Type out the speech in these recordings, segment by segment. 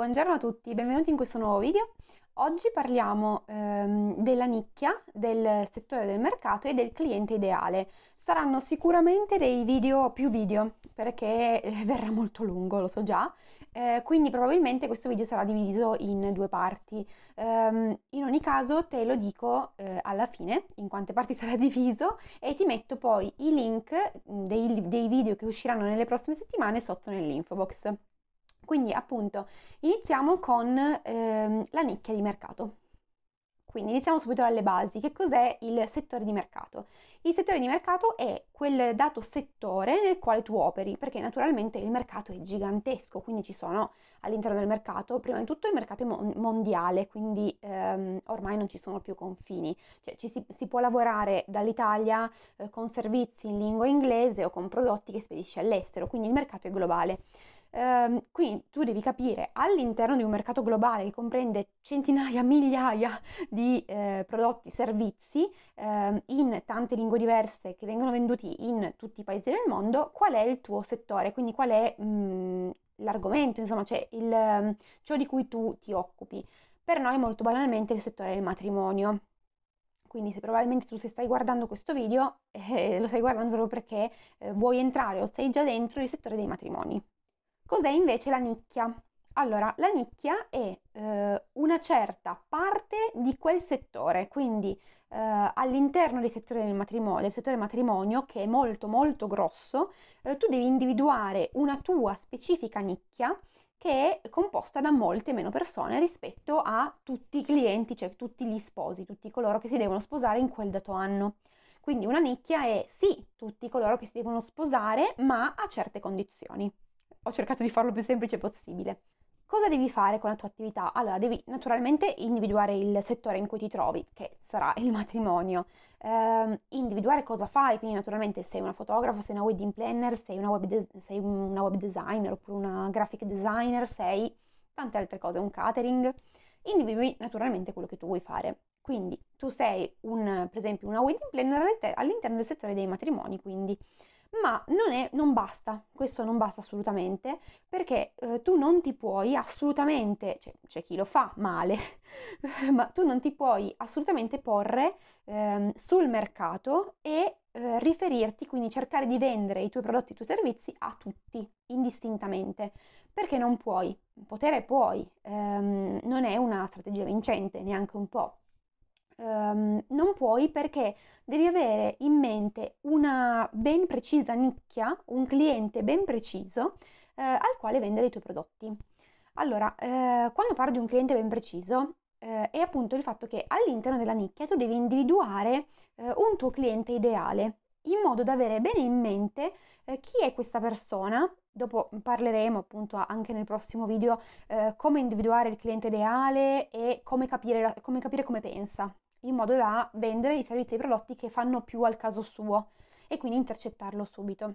Buongiorno a tutti, benvenuti in questo nuovo video. Oggi parliamo ehm, della nicchia, del settore del mercato e del cliente ideale. Saranno sicuramente dei video più video perché eh, verrà molto lungo, lo so già, eh, quindi probabilmente questo video sarà diviso in due parti. Um, in ogni caso te lo dico eh, alla fine in quante parti sarà diviso e ti metto poi i link mm, dei, dei video che usciranno nelle prossime settimane sotto nell'info box. Quindi appunto iniziamo con ehm, la nicchia di mercato. Quindi iniziamo subito dalle basi. Che cos'è il settore di mercato? Il settore di mercato è quel dato settore nel quale tu operi, perché naturalmente il mercato è gigantesco, quindi ci sono all'interno del mercato, prima di tutto il mercato è mondiale, quindi ehm, ormai non ci sono più confini, cioè ci si, si può lavorare dall'Italia eh, con servizi in lingua inglese o con prodotti che spedisci all'estero, quindi il mercato è globale. Ehm, quindi tu devi capire all'interno di un mercato globale che comprende centinaia, migliaia di eh, prodotti, servizi eh, in tante lingue diverse che vengono venduti in tutti i paesi del mondo, qual è il tuo settore, quindi qual è mh, mm, l'argomento, insomma, cioè il, ciò di cui tu ti occupi. Per noi molto banalmente il settore del matrimonio. Quindi se probabilmente tu stai guardando questo video, eh, lo stai guardando proprio perché eh, vuoi entrare o sei già dentro il settore dei matrimoni. Cos'è invece la nicchia? Allora, la nicchia è eh, una certa parte di quel settore, quindi eh, all'interno del settore del matrimonio, del settore matrimonio, che è molto molto grosso, eh, tu devi individuare una tua specifica nicchia che è composta da molte meno persone rispetto a tutti i clienti, cioè tutti gli sposi, tutti coloro che si devono sposare in quel dato anno. Quindi una nicchia è sì, tutti coloro che si devono sposare, ma a certe condizioni ho cercato di farlo il più semplice possibile. Cosa devi fare con la tua attività? Allora, devi naturalmente individuare il settore in cui ti trovi, che sarà il matrimonio, eh, individuare cosa fai, quindi naturalmente sei una fotografa, sei una wedding planner, sei una web, de- sei una web designer oppure una graphic designer, sei tante altre cose, un catering, individui naturalmente quello che tu vuoi fare. Quindi tu sei un, per esempio una wedding planner all'interno del settore dei matrimoni, quindi ma non, è, non basta, questo non basta assolutamente, perché eh, tu non ti puoi assolutamente, cioè, c'è chi lo fa male, ma tu non ti puoi assolutamente porre eh, sul mercato e eh, riferirti, quindi cercare di vendere i tuoi prodotti, i tuoi servizi a tutti, indistintamente, perché non puoi, potere puoi, ehm, non è una strategia vincente neanche un po' um, non puoi perché devi avere in mente una ben precisa nicchia, un cliente ben preciso eh, al quale vendere i tuoi prodotti. Allora, eh, quando parlo di un cliente ben preciso, eh, è appunto il fatto che all'interno della nicchia tu devi individuare eh, un tuo cliente ideale in modo da avere bene in mente eh, chi è questa persona. Dopo parleremo appunto anche nel prossimo video eh, come individuare il cliente ideale e come capire, come capire come pensa in modo da vendere i servizi e i prodotti che fanno più al caso suo e quindi intercettarlo subito.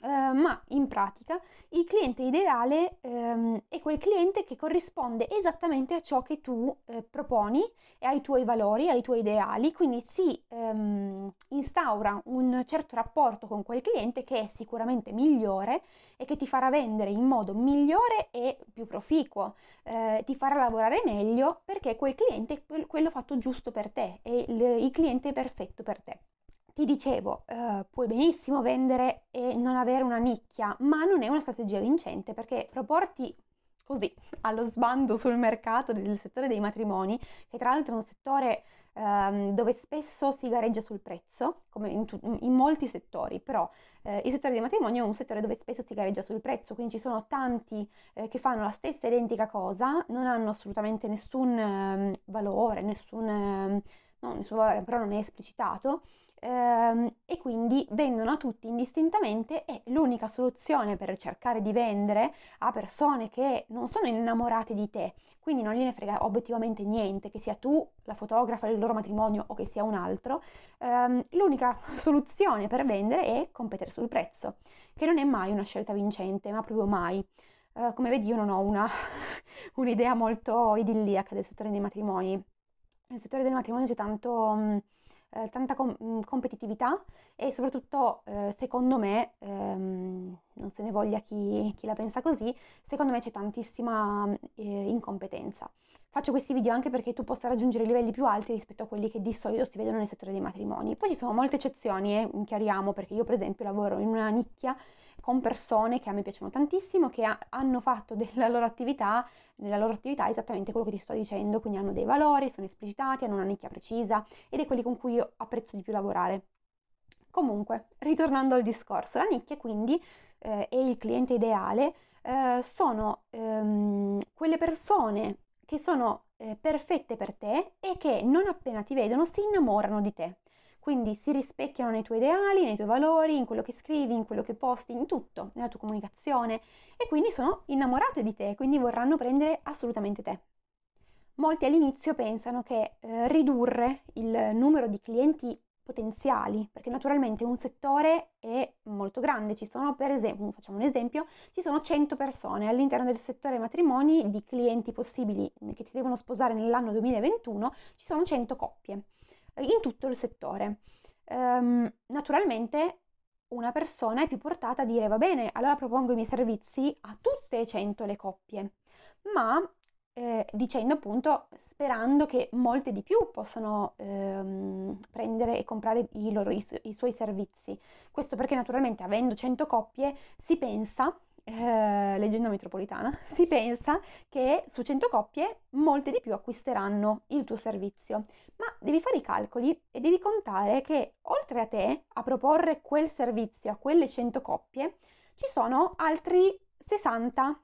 Uh, ma in pratica il cliente ideale um, è quel cliente che corrisponde esattamente a ciò che tu uh, proponi e ai tuoi valori, ai tuoi ideali, quindi si um, instaura un certo rapporto con quel cliente che è sicuramente migliore e che ti farà vendere in modo migliore e più proficuo, uh, ti farà lavorare meglio perché quel cliente è quello fatto giusto per te, è il, il cliente perfetto per te ti dicevo, eh, puoi benissimo vendere e non avere una nicchia, ma non è una strategia vincente perché proporti così allo sbando sul mercato del settore dei matrimoni, che tra l'altro è un settore ehm, dove spesso si gareggia sul prezzo, come in, tu- in molti settori, però eh, il settore dei matrimoni è un settore dove spesso si gareggia sul prezzo, quindi ci sono tanti eh, che fanno la stessa identica cosa, non hanno assolutamente nessun eh, valore, nessun, ehm, no, nessun valore, però non è esplicitato ehm, e quindi vendono a tutti indistintamente e l'unica soluzione per cercare di vendere a persone che non sono innamorate di te, quindi non gliene frega obiettivamente niente, che sia tu la fotografa del loro matrimonio o che sia un altro, ehm, l'unica soluzione per vendere è competere sul prezzo, che non è mai una scelta vincente, ma proprio mai. Uh, come vedi io non ho una, un'idea molto idilliaca del settore dei matrimoni. Nel settore del matrimonio c'è tanto... Eh, tanta com- mm, competitività e soprattutto eh, secondo me, ehm, non se ne voglia chi, chi, la pensa così, secondo me c'è tantissima eh, incompetenza. Faccio questi video anche perché tu possa raggiungere livelli più alti rispetto a quelli che di solito si vedono nel settore dei matrimoni. Poi ci sono molte eccezioni, eh, chiariamo, perché io per esempio lavoro in una nicchia con persone che a me piacciono tantissimo, che ha, hanno fatto della loro attività, nella loro attività esattamente quello che ti sto dicendo, quindi hanno dei valori, sono esplicitati, hanno una nicchia precisa ed è quelli con cui io apprezzo di più lavorare. Comunque, ritornando al discorso, la nicchia quindi eh, e il cliente ideale eh, sono ehm, quelle persone che sono eh, perfette per te e che non appena ti vedono si innamorano di te. Quindi si rispecchiano nei tuoi ideali, nei tuoi valori, in quello che scrivi, in quello che posti, in tutto, nella tua comunicazione. E quindi sono innamorate di te, quindi vorranno prendere assolutamente te. Molti all'inizio pensano che eh, ridurre il numero di clienti potenziali, perché naturalmente un settore è molto grande, ci sono per esempio, facciamo un esempio, ci sono 100 persone all'interno del settore matrimoni di clienti possibili che ti devono sposare nell'anno 2021, ci sono 100 coppie in tutto il settore. Um, naturalmente una persona è più portata a dire va bene, allora propongo i miei servizi a tutte e 100 le coppie, ma eh, dicendo appunto, sperando che molte di più possano ehm, prendere e comprare i, loro, i, i, suoi servizi. Questo perché naturalmente avendo 100 coppie si pensa eh, leggenda metropolitana, si pensa che su 100 coppie molte di più acquisteranno il tuo servizio, ma devi fare i calcoli e devi contare che oltre a te a proporre quel servizio a quelle 100 coppie, ci sono altri 60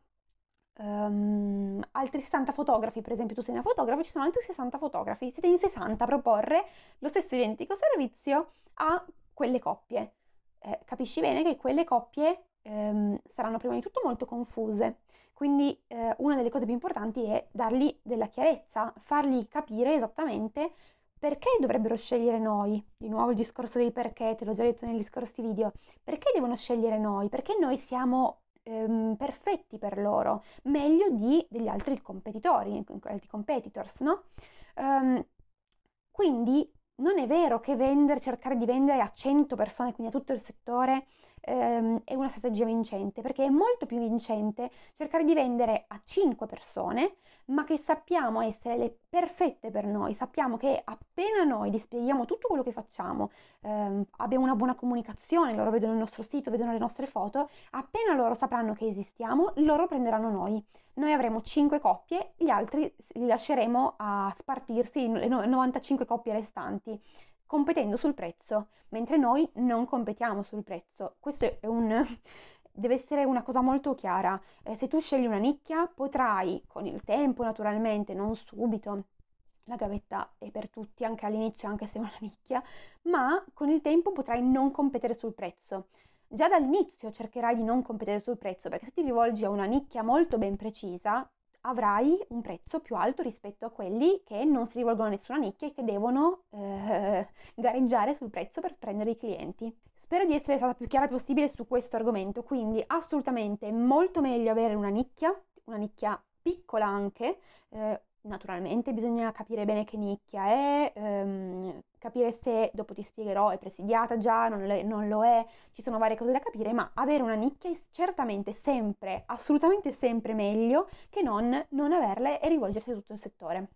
Um, ehm, altri 60 fotografi, per esempio tu sei una fotografa, ci sono altri 60 fotografi, siete in 60 a proporre lo stesso identico servizio a quelle coppie. Eh, capisci bene che quelle coppie ehm, saranno prima di tutto molto confuse. Quindi eh, una delle cose più importanti è dargli della chiarezza, fargli capire esattamente perché dovrebbero scegliere noi. Di nuovo il discorso del perché, te l'ho già detto negli scorsi video. Perché devono scegliere noi? Perché noi siamo ehm, perfetti per loro, meglio di, degli altri competitori, altri competitors, no? Um, quindi non è vero che vendere, cercare di vendere a 100 persone, quindi a tutto il settore, ehm, è una strategia vincente, perché è molto più vincente cercare di vendere a 5 persone, ma che sappiamo essere le perfette per noi, sappiamo che appena noi dispieghiamo tutto quello che facciamo, ehm, abbiamo una buona comunicazione, loro vedono il nostro sito, vedono le nostre foto, appena loro sapranno che esistiamo, loro prenderanno noi. Noi avremo 5 coppie, gli altri li lasceremo a spartirsi, le 95 coppie restanti competendo sul prezzo, mentre noi non competiamo sul prezzo. Questo è un, deve essere una cosa molto chiara. Eh, se tu scegli una nicchia, potrai con il tempo, naturalmente, non subito, la gavetta è per tutti, anche all'inizio, anche se è una nicchia, ma con il tempo potrai non competere sul prezzo. Già dall'inizio cercherai di non competere sul prezzo, perché se ti rivolgi a una nicchia molto ben precisa, avrai un prezzo più alto rispetto a quelli che non si rivolgono a nessuna nicchia e che devono eh, gareggiare sul prezzo per prendere i clienti. Spero di essere stata più chiara possibile su questo argomento, quindi assolutamente molto meglio avere una nicchia, una nicchia piccola anche, eh, naturalmente bisogna capire bene che nicchia è, ehm, capire se, dopo ti spiegherò, è presidiata già, non, le, non, lo è, ci sono varie cose da capire, ma avere una nicchia è certamente sempre, assolutamente sempre meglio che non, non averle e rivolgersi a tutto il settore.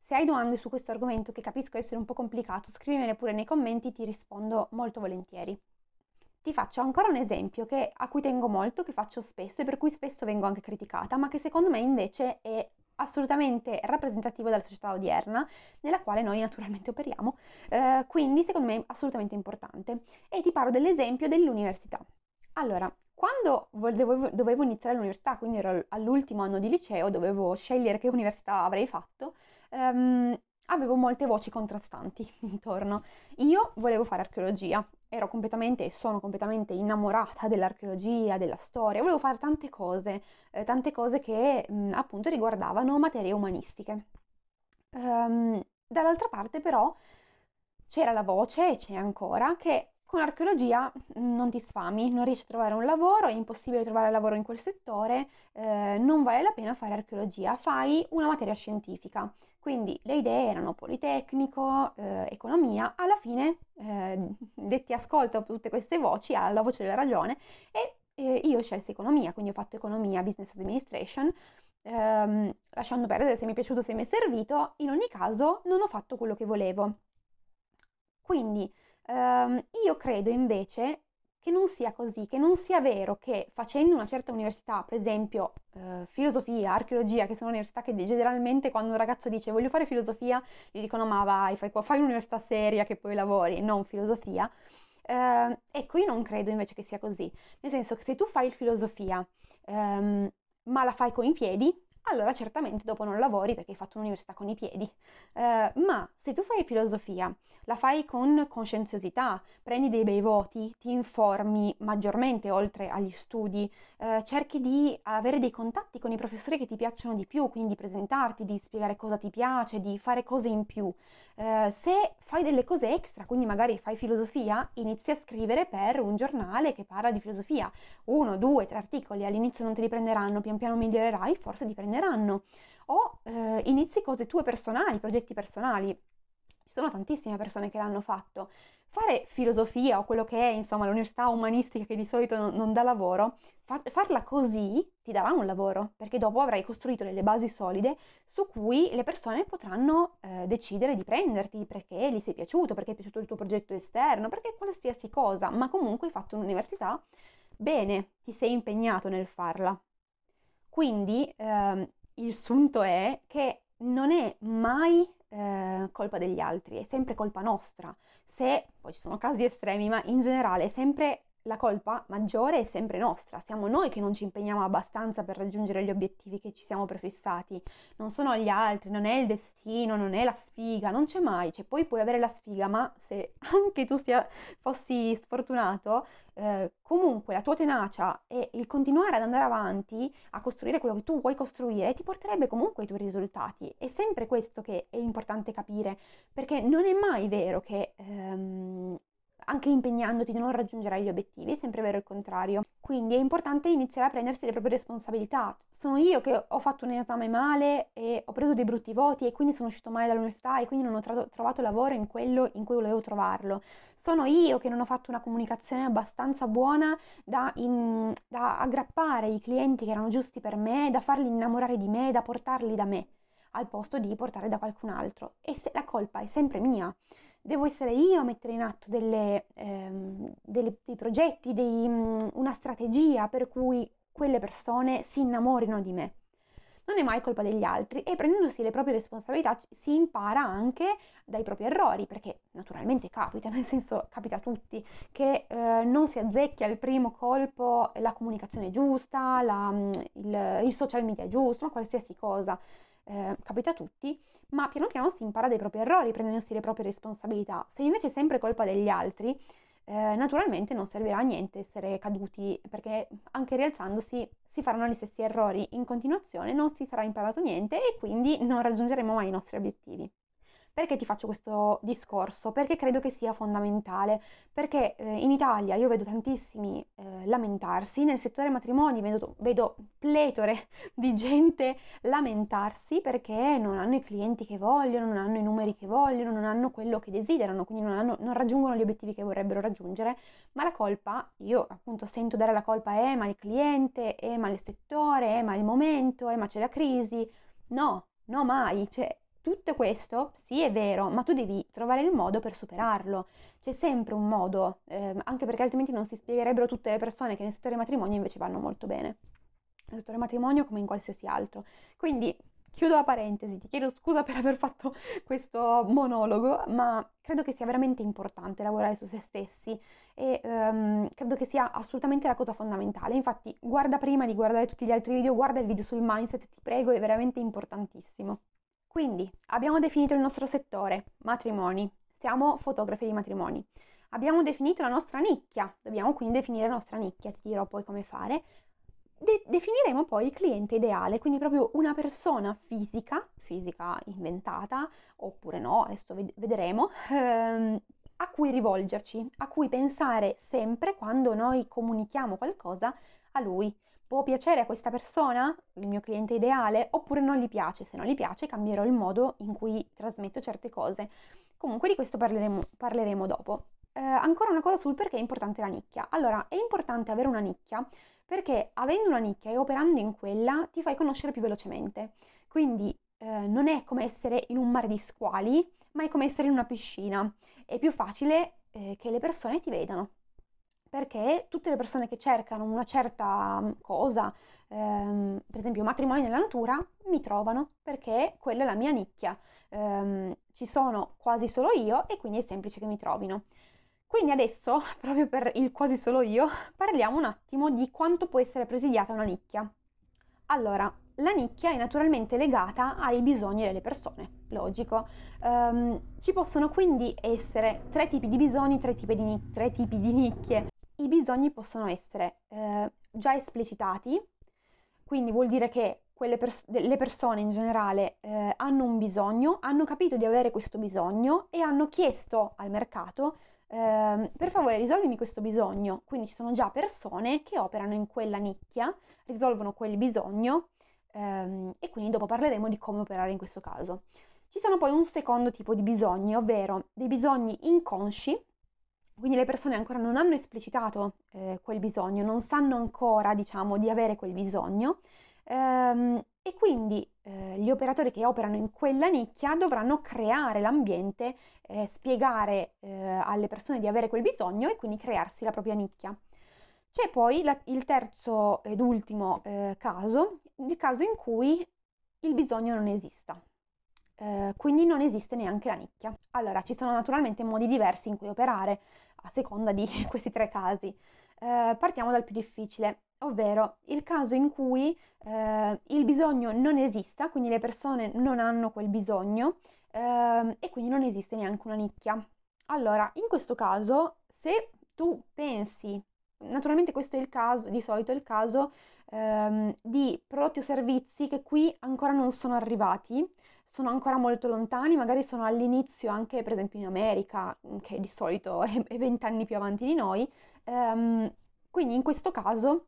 Se hai domande su questo argomento, che capisco essere un po' complicato, scrivimele pure nei commenti, ti rispondo molto volentieri. Ti faccio ancora un esempio che, a cui tengo molto, che faccio spesso e per cui spesso vengo anche criticata, ma che secondo me invece è assolutamente rappresentativo della società odierna nella quale noi naturalmente operiamo, eh, quindi secondo me assolutamente importante. E ti parlo dell'esempio dell'università. Allora, quando dovevo, dovevo iniziare l'università, quindi ero all'ultimo anno di liceo, dovevo scegliere che università avrei fatto, ehm, avevo molte voci contrastanti intorno. Io volevo fare archeologia, ero completamente e sono completamente innamorata dell'archeologia, della storia, volevo fare tante cose, eh, tante cose che mh, appunto riguardavano materie umanistiche. Um, dall'altra parte però c'era la voce, e c'è ancora, che con l'archeologia mm, non ti sfami, non riesci a trovare un lavoro, è impossibile trovare lavoro in quel settore, eh, non vale la pena fare archeologia, fai una materia scientifica. Quindi le idee erano Politecnico, eh, Economia, alla fine eh, detti ascolto tutte queste voci, alla voce della ragione, e eh, io scelsi Economia, quindi ho fatto Economia, Business Administration, ehm, lasciando perdere se mi è piaciuto, se mi è servito, in ogni caso non ho fatto quello che volevo. Quindi ehm, io credo invece che non sia così, che non sia vero che facendo una certa università, per esempio eh, filosofia, archeologia, che sono università che generalmente quando un ragazzo dice voglio fare filosofia, gli dicono ma vai, fai, fai un'università seria che poi lavori, non filosofia. Eh, ecco, io non credo invece che sia così, nel senso che se tu fai filosofia, ehm, ma la fai con i piedi, allora certamente dopo non lavori perché hai fatto un'università con i piedi. Eh, ma se tu fai filosofia, la fai con coscienziosità, prendi dei bei voti, ti informi maggiormente oltre agli studi, eh, cerchi di avere dei contatti con i professori che ti piacciono di più, quindi presentarti, di spiegare cosa ti piace, di fare cose in più. Eh, se fai delle cose extra, quindi magari fai filosofia, inizi a scrivere per un giornale che parla di filosofia. Uno, due, tre articoli, all'inizio non te li prenderanno, pian piano migliorerai, forse ti prenderanno. O eh, inizi cose tue personali, progetti personali sono tantissime persone che l'hanno fatto. Fare filosofia o quello che è, insomma, l'università umanistica che di solito non, non dà lavoro, fa, farla così ti darà un lavoro, perché dopo avrai costruito delle basi solide su cui le persone potranno eh, decidere di prenderti perché gli sei piaciuto, perché è piaciuto il tuo progetto esterno, perché qualsiasi cosa, ma comunque hai fatto un'università, bene, ti sei impegnato nel farla. Quindi ehm, il sunto è che non è mai eh, colpa degli altri, è sempre colpa nostra. Se poi ci sono casi estremi, ma in generale è sempre la colpa maggiore è sempre nostra, siamo noi che non ci impegniamo abbastanza per raggiungere gli obiettivi che ci siamo prefissati, non sono gli altri, non è il destino, non è la sfiga, non c'è mai, cioè poi puoi avere la sfiga, ma se anche tu sia, fossi sfortunato, eh, comunque la tua tenacia e il continuare ad andare avanti a costruire quello che tu vuoi costruire ti porterebbe comunque ai tuoi risultati. È sempre questo che è importante capire, perché non è mai vero che ehm, anche impegnandoti non raggiungerai gli obiettivi, è sempre vero il contrario. Quindi è importante iniziare a prendersi le proprie responsabilità. Sono io che ho fatto un esame male e ho preso dei brutti voti e quindi sono uscito male dall'università e quindi non ho tra- trovato lavoro in quello in cui volevo trovarlo. Sono io che non ho fatto una comunicazione abbastanza buona da, in, da aggrappare i clienti che erano giusti per me, da farli innamorare di me, da portarli da me, al posto di portare da qualcun altro. E se, la colpa è sempre mia devo essere io a mettere in atto delle, ehm, delle, dei progetti, dei, mm, una strategia per cui quelle persone si innamorino di me. Non è mai colpa degli altri e prendendosi le proprie responsabilità si impara anche dai propri errori, perché naturalmente capita, nel senso capita a tutti, che eh, non si azzecchia al primo colpo la comunicazione giusta, la, mm, il, il social media giusto, ma qualsiasi cosa eh, capita a tutti, ma piano piano si impara dai propri errori, prendendosi le proprie responsabilità. Se invece è sempre colpa degli altri, eh, naturalmente non servirà a niente essere caduti, perché anche rialzandosi si faranno gli stessi errori in continuazione, non si sarà imparato niente e quindi non raggiungeremo mai i nostri obiettivi. Perché ti faccio questo discorso? Perché credo che sia fondamentale, perché eh, in Italia io vedo tantissimi eh, lamentarsi, nel settore matrimoni vedo, vedo, pletore di gente lamentarsi perché non hanno i clienti che vogliono, non hanno i numeri che vogliono, non hanno quello che desiderano, quindi non, hanno, non raggiungono gli obiettivi che vorrebbero raggiungere, ma la colpa, io appunto sento dare la colpa, eh ma il cliente, eh ma il settore, eh ma il momento, eh ma c'è la crisi, no, no mai, cioè tutto questo sì è vero, ma tu devi trovare il modo per superarlo. C'è sempre un modo, eh, anche perché altrimenti non si spiegherebbero tutte le persone che nel settore matrimonio invece vanno molto bene. Nel settore matrimonio come in qualsiasi altro. Quindi chiudo la parentesi, ti chiedo scusa per aver fatto questo monologo, ma credo che sia veramente importante lavorare su se stessi e um, credo che sia assolutamente la cosa fondamentale. Infatti, guarda prima di guardare tutti gli altri video, guarda il video sul mindset, ti prego, è veramente importantissimo. Quindi abbiamo definito il nostro settore, matrimoni, siamo fotografi di matrimoni. Abbiamo definito la nostra nicchia, dobbiamo quindi definire la nostra nicchia, ti dirò poi come fare. De- definiremo poi il cliente ideale, quindi proprio una persona fisica, fisica inventata, oppure no, adesso ved- vedremo, ehm, a cui rivolgerci, a cui pensare sempre quando noi comunichiamo qualcosa a lui. Può piacere a questa persona, il mio cliente ideale, oppure non gli piace. Se non gli piace cambierò il modo in cui trasmetto certe cose. Comunque di questo parleremo, parleremo dopo. Eh, ancora una cosa sul perché è importante la nicchia. Allora, è importante avere una nicchia perché avendo una nicchia e operando in quella ti fai conoscere più velocemente. Quindi eh, non è come essere in un mare di squali, ma è come essere in una piscina. È più facile eh, che le persone ti vedano perché tutte le persone che cercano una certa mm, cosa, ehm, per esempio matrimonio nella natura, mi trovano perché quella è la mia nicchia. Ehm, ci sono quasi solo io e quindi è semplice che mi trovino. Quindi adesso, proprio per il quasi solo io, parliamo un attimo di quanto può essere presidiata una nicchia. Allora, la nicchia è naturalmente legata ai bisogni delle persone, logico. Um, ci possono quindi essere tre tipi di bisogni, tre tipi di, tre tipi di nicchie. I bisogni possono essere eh, già esplicitati, quindi vuol dire che pers- le persone in generale eh, hanno un bisogno, hanno capito di avere questo bisogno e hanno chiesto al mercato eh, per favore risolvimi questo bisogno. Quindi ci sono già persone che operano in quella nicchia, risolvono quel bisogno ehm, e quindi dopo parleremo di come operare in questo caso. Ci sono poi un secondo tipo di bisogni, ovvero dei bisogni inconsci, quindi le persone ancora non hanno esplicitato eh, quel bisogno, non sanno ancora, diciamo, di avere quel bisogno ehm, e quindi eh, gli operatori che operano in quella nicchia dovranno creare l'ambiente, eh, spiegare eh, alle persone di avere quel bisogno e quindi crearsi la propria nicchia. C'è poi la, il terzo ed ultimo eh, caso, il caso in cui il bisogno non esista. Eh, quindi non esiste neanche la nicchia. Allora, ci sono naturalmente modi diversi in cui operare a seconda di questi tre casi. Eh, partiamo dal più difficile, ovvero il caso in cui eh, il bisogno non esista, quindi le persone non hanno quel bisogno ehm, e quindi non esiste neanche una nicchia. Allora, in questo caso, se tu pensi, naturalmente questo è il caso, di solito è il caso ehm, di prodotti o servizi che qui ancora non sono arrivati, sono ancora molto lontani, magari sono all'inizio anche per esempio in America, mm, che di solito è vent'anni più avanti di noi. Um, quindi in questo caso,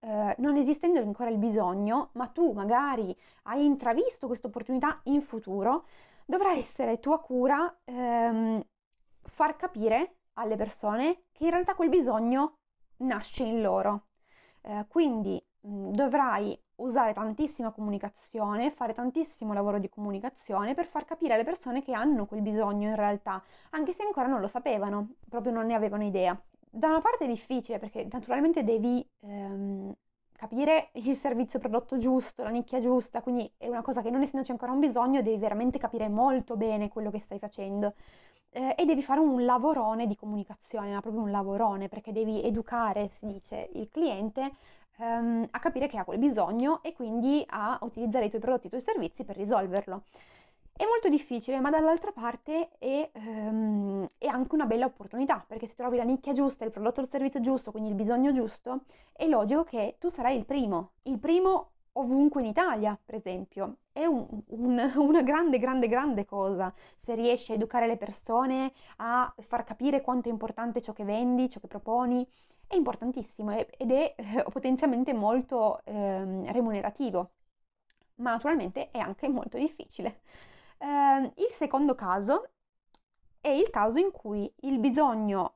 eh, non esistendo ancora il bisogno, ma tu magari hai intravisto questa opportunità in futuro, dovrà essere tua cura ehm, far capire alle persone che in realtà quel bisogno nasce in loro. Eh, quindi mh, mm, dovrai usare tantissima comunicazione, fare tantissimo lavoro di comunicazione per far capire alle persone che hanno quel bisogno in realtà, anche se ancora non lo sapevano, proprio non ne avevano idea. Da una parte è difficile perché naturalmente devi ehm, capire il servizio prodotto giusto, la nicchia giusta, quindi è una cosa che non essendoci ancora un bisogno devi veramente capire molto bene quello che stai facendo. Eh, e devi fare un lavorone di comunicazione, ma proprio un lavorone, perché devi educare, si dice, il cliente ehm, a capire che ha quel bisogno e quindi a utilizzare i tuoi prodotti, i tuoi servizi per risolverlo. È molto difficile, ma dall'altra parte è, ehm, è, anche una bella opportunità, perché se trovi la nicchia giusta, il prodotto o il servizio giusto, quindi il bisogno giusto, è logico che tu sarai il primo, il primo ovunque in Italia, per esempio. È un, un, una grande, grande, grande cosa se riesci a educare le persone, a far capire quanto è importante ciò che vendi, ciò che proponi, è importantissimo ed è eh, potenzialmente molto eh, remunerativo, ma naturalmente è anche molto difficile. Eh, il secondo caso è il caso in cui il bisogno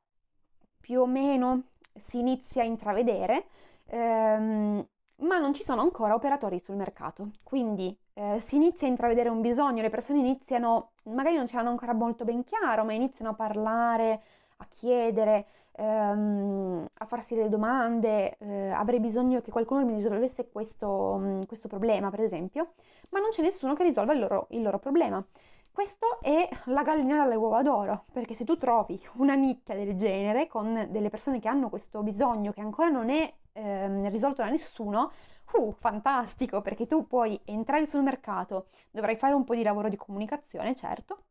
più o meno si inizia a intravedere, ehm, ma non ci sono ancora operatori sul mercato. Quindi eh, si inizia a intravedere un bisogno, le persone iniziano, magari non ce l'hanno ancora molto ben chiaro, ma iniziano a parlare, a chiedere, ehm, a farsi delle domande, eh, avrei bisogno che qualcuno mi risolvesse questo, mm, questo, problema, per esempio, ma non c'è nessuno che risolva il loro, il loro problema. Questo è la gallina dalle uova d'oro, perché se tu trovi una nicchia del genere con delle persone che hanno questo bisogno che ancora non è ehm, risolto da nessuno, uh, fantastico, perché tu puoi entrare sul mercato, dovrai fare un po' di lavoro di comunicazione, certo,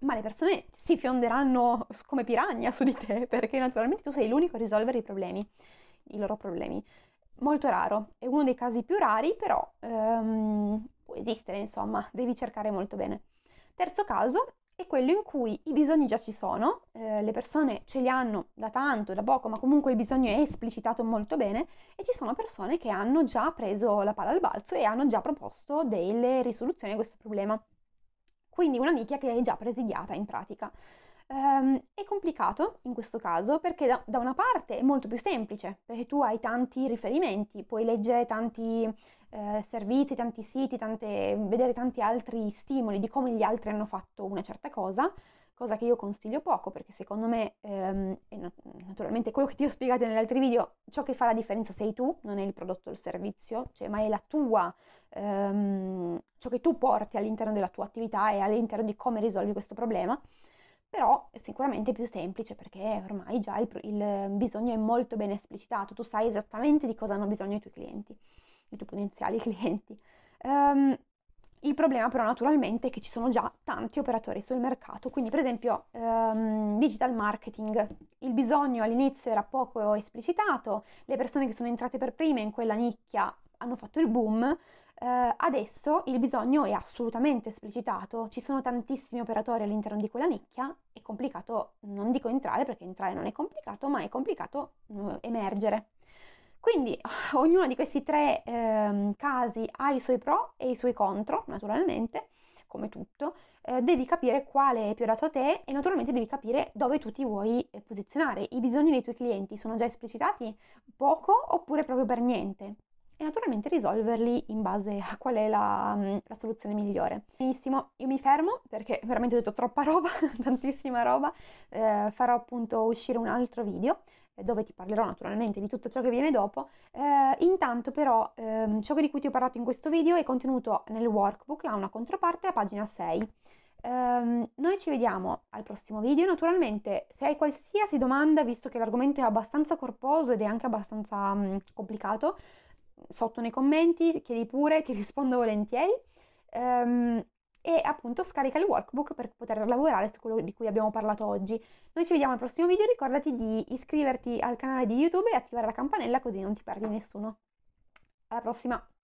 ma le persone si fionderanno come piranha su di te perché naturalmente tu sei l'unico a risolvere i problemi, i loro problemi. Molto raro, è uno dei casi più rari, però um, può esistere, insomma, devi cercare molto bene. Terzo caso è quello in cui i bisogni già ci sono, eh, le persone ce li hanno da tanto, da poco, ma comunque il bisogno è esplicitato molto bene e ci sono persone che hanno già preso la palla al balzo e hanno già proposto delle risoluzioni a questo problema. Quindi una nicchia che è già presidiata in pratica. Um, è complicato in questo caso perché da, da, una parte è molto più semplice, perché tu hai tanti riferimenti, puoi leggere tanti eh, servizi, tanti siti, tante, vedere tanti altri stimoli di come gli altri hanno fatto una certa cosa, cosa che io consiglio poco perché secondo me, ehm, e naturalmente quello che ti ho spiegato negli altri video, ciò che fa la differenza sei tu, non è il prodotto o il servizio, cioè, ma è la tua, ehm, ciò che tu porti all'interno della tua attività e all'interno di come risolvi questo problema però è sicuramente più semplice perché ormai già il, il, bisogno è molto ben esplicitato, tu sai esattamente di cosa hanno bisogno i tuoi clienti i tuoi potenziali clienti. Um, il problema però naturalmente è che ci sono già tanti operatori sul mercato, quindi per esempio um, digital marketing, il bisogno all'inizio era poco esplicitato, le persone che sono entrate per prime in quella nicchia hanno fatto il boom, Uh, adesso il bisogno è assolutamente esplicitato, ci sono tantissimi operatori all'interno di quella nicchia, è complicato, non dico entrare perché entrare non è complicato, ma è complicato uh, emergere. Quindi ognuno di questi tre eh, casi ha i suoi pro e i suoi contro, naturalmente, come tutto. Eh, devi capire quale è più adatto a te e naturalmente devi capire dove tu ti vuoi eh, posizionare. I bisogni dei tuoi clienti sono già esplicitati poco oppure proprio per niente e naturalmente risolverli in base a qual è la, mm, la, soluzione migliore. Benissimo, io mi fermo perché veramente ho detto troppa roba, tantissima roba, eh, farò appunto uscire un altro video dove ti parlerò naturalmente di tutto ciò che viene dopo. Eh, intanto però ehm, ciò di cui ti ho parlato in questo video è contenuto nel workbook, ha una controparte a pagina 6. Um, noi ci vediamo al prossimo video, naturalmente se hai qualsiasi domanda, visto che l'argomento è abbastanza corposo ed è anche abbastanza um, complicato, sotto nei commenti chiedi pure, ti rispondo volentieri. Um, e appunto scarica il workbook per poter lavorare su quello di cui abbiamo parlato oggi. Noi ci vediamo al prossimo video, ricordati di iscriverti al canale di YouTube e attivare la campanella così non ti perdi nessuno. Alla prossima!